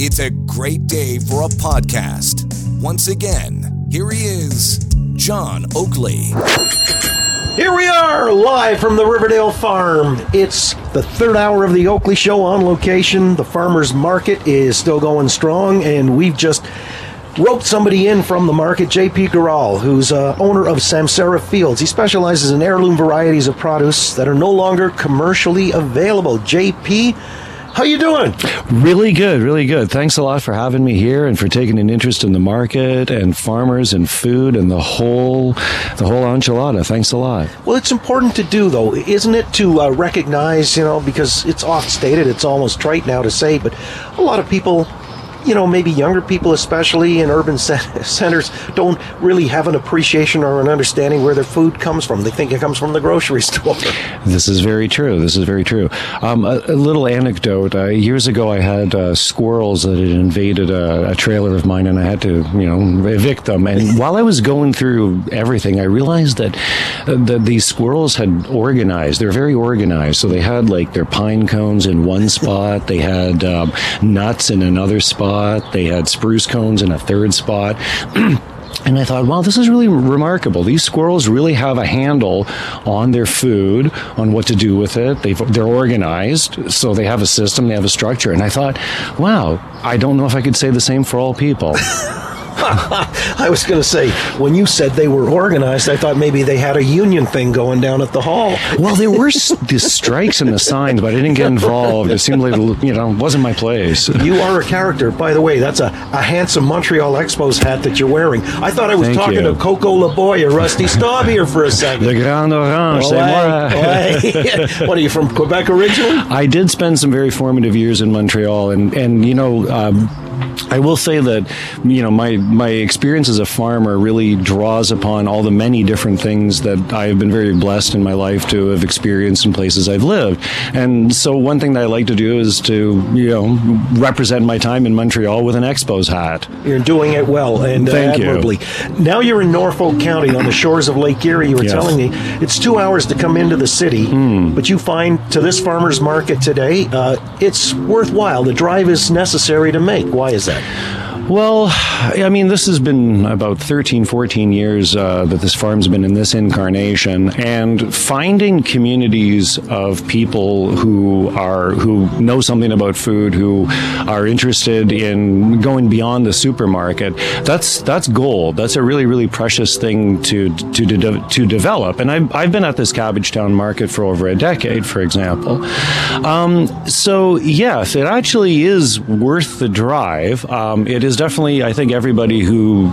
It's a great day for a podcast. Once again, here he is, John Oakley. Here we are, live from the Riverdale Farm. It's the third hour of the Oakley Show on location. The farmer's market is still going strong, and we've just roped somebody in from the market, JP Gurral, who's uh, owner of Samsara Fields. He specializes in heirloom varieties of produce that are no longer commercially available. JP, how you doing? Really good, really good. Thanks a lot for having me here and for taking an interest in the market and farmers and food and the whole the whole enchilada. Thanks a lot. Well, it's important to do though, isn't it, to uh, recognize, you know, because it's oft stated, it's almost trite now to say, but a lot of people you know, maybe younger people, especially in urban centers, don't really have an appreciation or an understanding where their food comes from. They think it comes from the grocery store. This is very true. This is very true. Um, a, a, little anecdote. Uh, years ago, I had uh, squirrels that had invaded a, a, trailer of mine, and I had to, you know, evict them. And while I was going through everything, I realized that, uh, that these squirrels had organized. They're very organized. So they had like their pine cones in one spot. They had um, nuts in another spot spot. They had spruce cones in a third spot. And I thought, wow, this is really remarkable. These squirrels really have a handle on their food, on what to do with it. they are organized, so they have a system, they have a structure. And I thought, wow, I don't know if I could say the same for all people. I was going to say, when you said they were organized, I thought maybe they had a union thing going down at the hall. Well, there were the strikes and the signs, but I didn't get involved. It seemed like, you know, wasn't my place. You are a character. By the way, that's a, a handsome Montreal Expos hat that you're wearing. I thought I was Thank talking you. to Coco Laboy or Rusty Staub here for a second. The Grand Orange, c'est what are you from Quebec originally? I did spend some very formative years in Montreal, and and you know. Um, I will say that you know my my experience as a farmer really draws upon all the many different things that I have been very blessed in my life to have experienced in places I've lived. And so one thing that I like to do is to you know represent my time in Montreal with an Expos hat. You're doing it well and uh, Thank admirably. You. Now you're in Norfolk County on the shores of Lake Erie. You were yes. telling me it's two hours to come into the city, mm. but you find to this farmer's market today, uh, it's worthwhile. The drive is necessary to make. Why is that? Well, I mean, this has been about 13, 14 years uh, that this farm's been in this incarnation, and finding communities of people who are who know something about food, who are interested in going beyond the supermarket. That's that's gold. That's a really, really precious thing to to to, to develop. And I've, I've been at this Cabbagetown market for over a decade, for example. Um, so yes, it actually is worth the drive. Um, it is definitely, I think, everybody who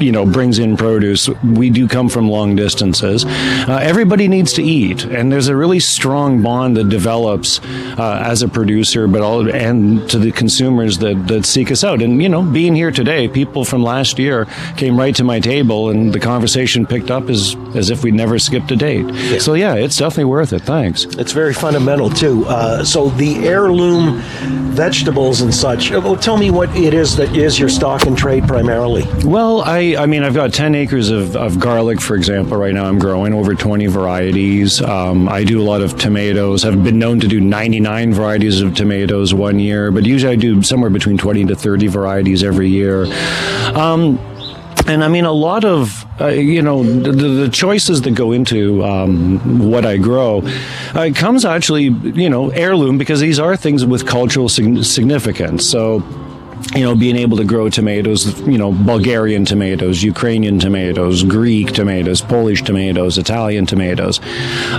you know brings in produce. We do come from long distances. Uh, everybody needs to eat, and there's a really strong bond that develops uh, as a producer, but all and to the consumers that that seek us out. And you know, being here today, people from last year came right to my table, and the conversation picked up as as if we'd never skipped a date. Yeah. So yeah, it's definitely worth it. Thanks. It's very fundamental too. Uh, so the heirloom vegetables and such. Well, tell me what it is that is your stock and trade primarily. Well, I I mean I've got ten acres of, of garlic, for example. Right now I'm growing over twenty varieties. Um, I do a lot of tomatoes. I've been known to do ninety nine varieties of tomatoes one year, but usually I do somewhere between twenty to thirty varieties every year. Um, and I mean, a lot of uh, you know the, the, choices that go into um, what I grow uh, comes actually you know heirloom because these are things with cultural significance. So you know, being able to grow tomatoes, you know, Bulgarian tomatoes, Ukrainian tomatoes, Greek tomatoes, Polish tomatoes, Italian tomatoes.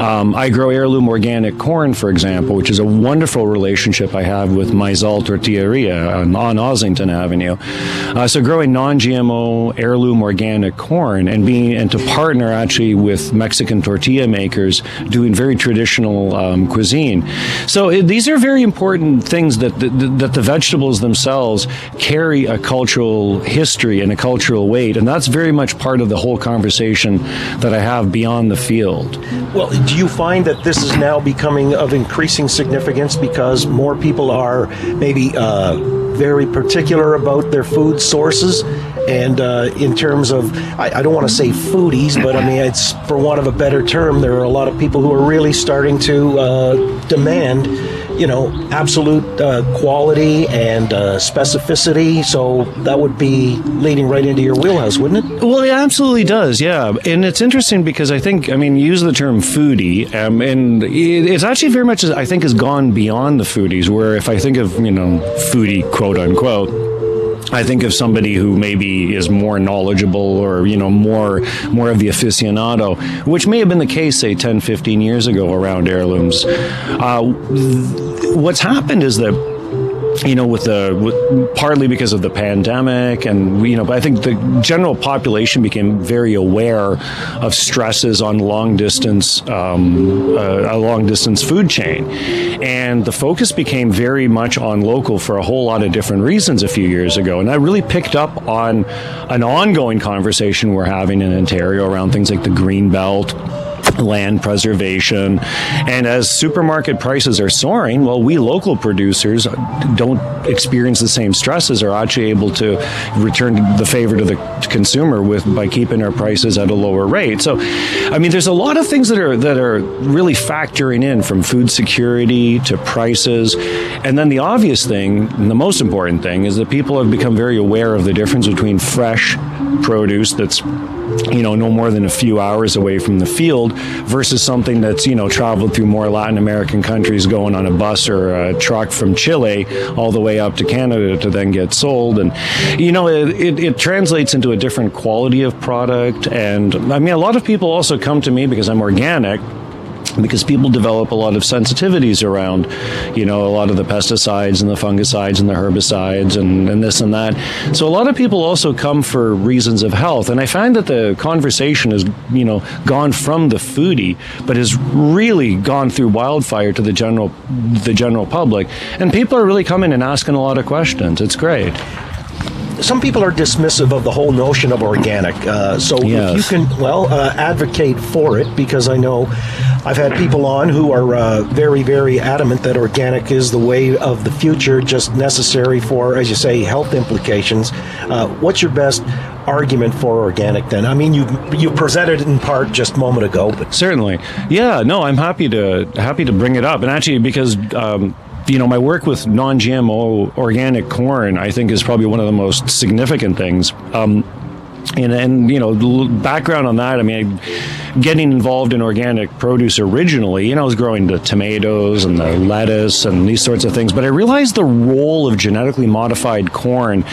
Um, I grow heirloom organic corn, for example, which is a wonderful relationship I have with Maizal Tortilleria on, on Ossington Avenue. Uh, so growing non-GMO heirloom organic corn and being and to partner actually with Mexican tortilla makers doing very traditional um, cuisine. So it, these are very important things that the, that the vegetables themselves carry a cultural history and a cultural weight, and that's very much part of the whole conversation that I have beyond the field. Well, do you find that this is now becoming of increasing significance because more people are maybe uh, very particular about their food sources? And uh, in terms of, I, I don't want to say foodies, but I mean, it's for want of a better term, there are a lot of people who are really starting to uh, demand you know, absolute uh, quality and uh, specificity. So that would be leading right into your wheelhouse, wouldn't it? Well, it absolutely does, yeah. And it's interesting because I think, I mean, you use the term foodie, um, and it's actually very much, I think, has gone beyond the foodies, where if I think of, you know, foodie, quote unquote, I think of somebody who maybe is more knowledgeable or, you know, more more of the aficionado, which may have been the case, say, 10, 15 years ago around heirlooms. Uh, what's happened is that you know, with the with, partly because of the pandemic, and you know, but I think the general population became very aware of stresses on long distance, um, uh, a long distance food chain, and the focus became very much on local for a whole lot of different reasons a few years ago, and I really picked up on an ongoing conversation we're having in Ontario around things like the green belt land preservation. And as supermarket prices are soaring, well, we local producers don't experience the same stresses, are actually able to return the favor to the consumer with by keeping our prices at a lower rate. So, I mean, there's a lot of things that are that are really factoring in from food security to prices, and then the obvious thing, and the most important thing, is that people have become very aware of the difference between fresh produce that's you know, no more than a few hours away from the field versus something that's, you know, traveled through more Latin American countries going on a bus or a truck from Chile all the way up to Canada to then get sold. And, you know, it, it, it translates into a different quality of product. And I mean, a lot of people also come to me because I'm organic because people develop a lot of sensitivities around, you know, a lot of the pesticides and the fungicides and the herbicides and, and this and that. So a lot of people also come for reasons of health. And I find that the conversation has, you know, gone from the foodie, but has really gone through wildfire to the general the general public. And people are really coming and asking a lot of questions. It's great some people are dismissive of the whole notion of organic. Uh, so yes. if you can, well, uh, advocate for it because I know I've had people on who are uh, very, very adamant that organic is the way of the future, just necessary for, as you say, health implications. Uh, what's your best argument for organic then? I mean, you you presented it in part just a moment ago, but certainly, yeah. No, I'm happy to happy to bring it up, and actually because. Um, you know, my work with non-GMO organic corn, I think, is probably one of the most significant things. Um, and, and you know, background on that. I mean, getting involved in organic produce originally, you know, I was growing the tomatoes and the lettuce and these sorts of things. But I realized the role of genetically modified corn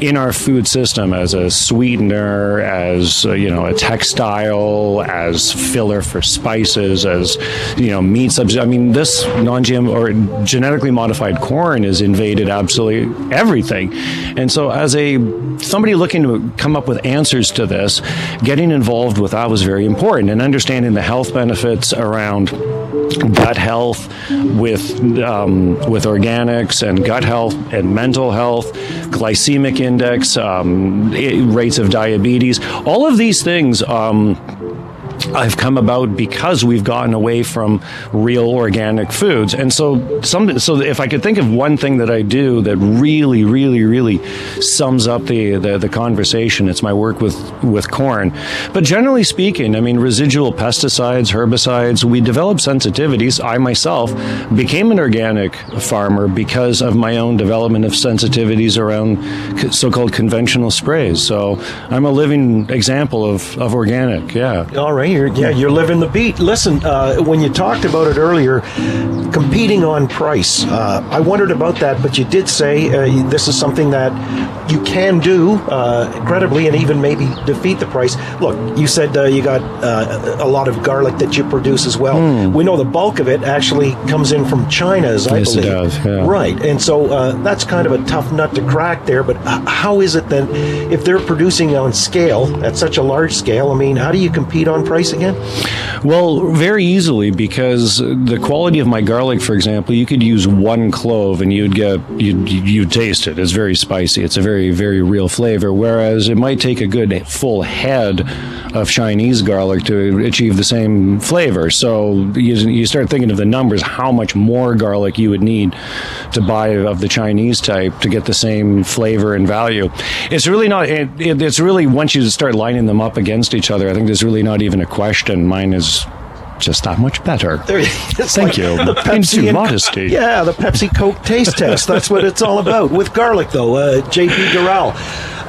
in our food system as a sweetener, as uh, you know, a textile, as filler for spices, as you know, meat substitute. I mean, this non-GM or genetically modified corn has invaded absolutely everything. And so, as a somebody looking to come up with answers to this, getting involved with that was very important and understanding the health benefits around gut health with um, with organics and gut health and mental health, glycemic index, um, rates of diabetes, all of these things. Um, I've come about because we've gotten away from real organic foods. And so some so if I could think of one thing that I do that really really really sums up the the, the conversation, it's my work with with corn. But generally speaking, I mean residual pesticides, herbicides, we develop sensitivities. I myself became an organic farmer because of my own development of sensitivities around so-called conventional sprays. So I'm a living example of, of organic. Yeah. All right. You're, yeah, you're living the beat. Listen, uh, when you talked about it earlier, competing on price, uh, I wondered about that, but you did say uh, this is something that you can do uh, credibly and even maybe defeat the price. Look, you said uh, you got uh, a lot of garlic that you produce as well. Mm. We know the bulk of it actually comes in from China, as I yes, believe. It does, yeah. Right, and so that's kind of a tough nut to crack there. But how is it then if they're producing on scale at such a large scale? I mean, how do you compete on price? Again? Well, very easily because the quality of my garlic, for example, you could use one clove and you'd get you'd, you'd taste it. It's very spicy. It's a very very real flavor. Whereas it might take a good full head of Chinese garlic to achieve the same flavor. So you, you start thinking of the numbers, how much more garlic you would need to buy of the Chinese type to get the same flavor and value. It's really not. It, it, it's really once you start lining them up against each other, I think there's really not even a question. Mine is just that much better. There, Thank like you. The Pepsi and- modesty. Yeah, the Pepsi Coke taste test. That's what it's all about. With garlic, though, uh, JP Gurral.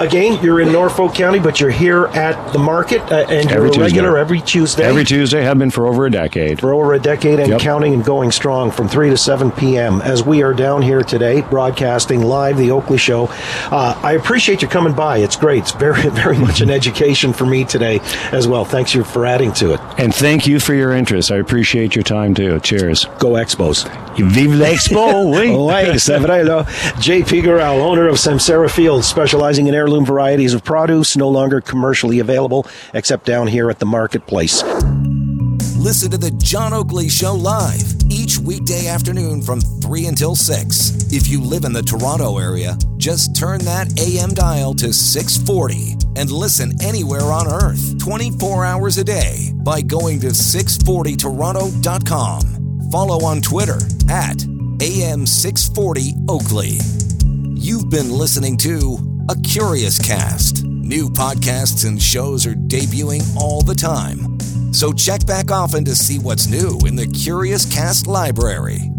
Again, you're in Norfolk County, but you're here at the market, uh, and you're Every a Tuesday. regular every Tuesday. Every Tuesday have been for over a decade. for over a decade and Yep. counting and going strong from 3 to 7 p.m. as we are down here today broadcasting live the Oakley Show. Uh, I appreciate you coming by. It's great. It's very, very much an education for me today as well. Thanks you for adding to it. And thank you for your interest. I appreciate your time too. Cheers. Go Expos. Vive l'Expo, oui. Oh, oui, c'est vrai, là. JP Gurral, owner of Samsara Fields, specializing in heirloom varieties of produce, no longer commercially available except down here at the marketplace. Listen to the John Oakley Show live each weekday afternoon from 3 until 6. If you live in the Toronto area, just turn that AM dial to 640 and listen anywhere on earth 24 hours a day by going to 640toronto.com. Follow on Twitter at AM640 Oakley. You've been listening to A Curious Cast. New podcasts and shows are debuting all the time. So check back often to see what's new in the Curious Cast library.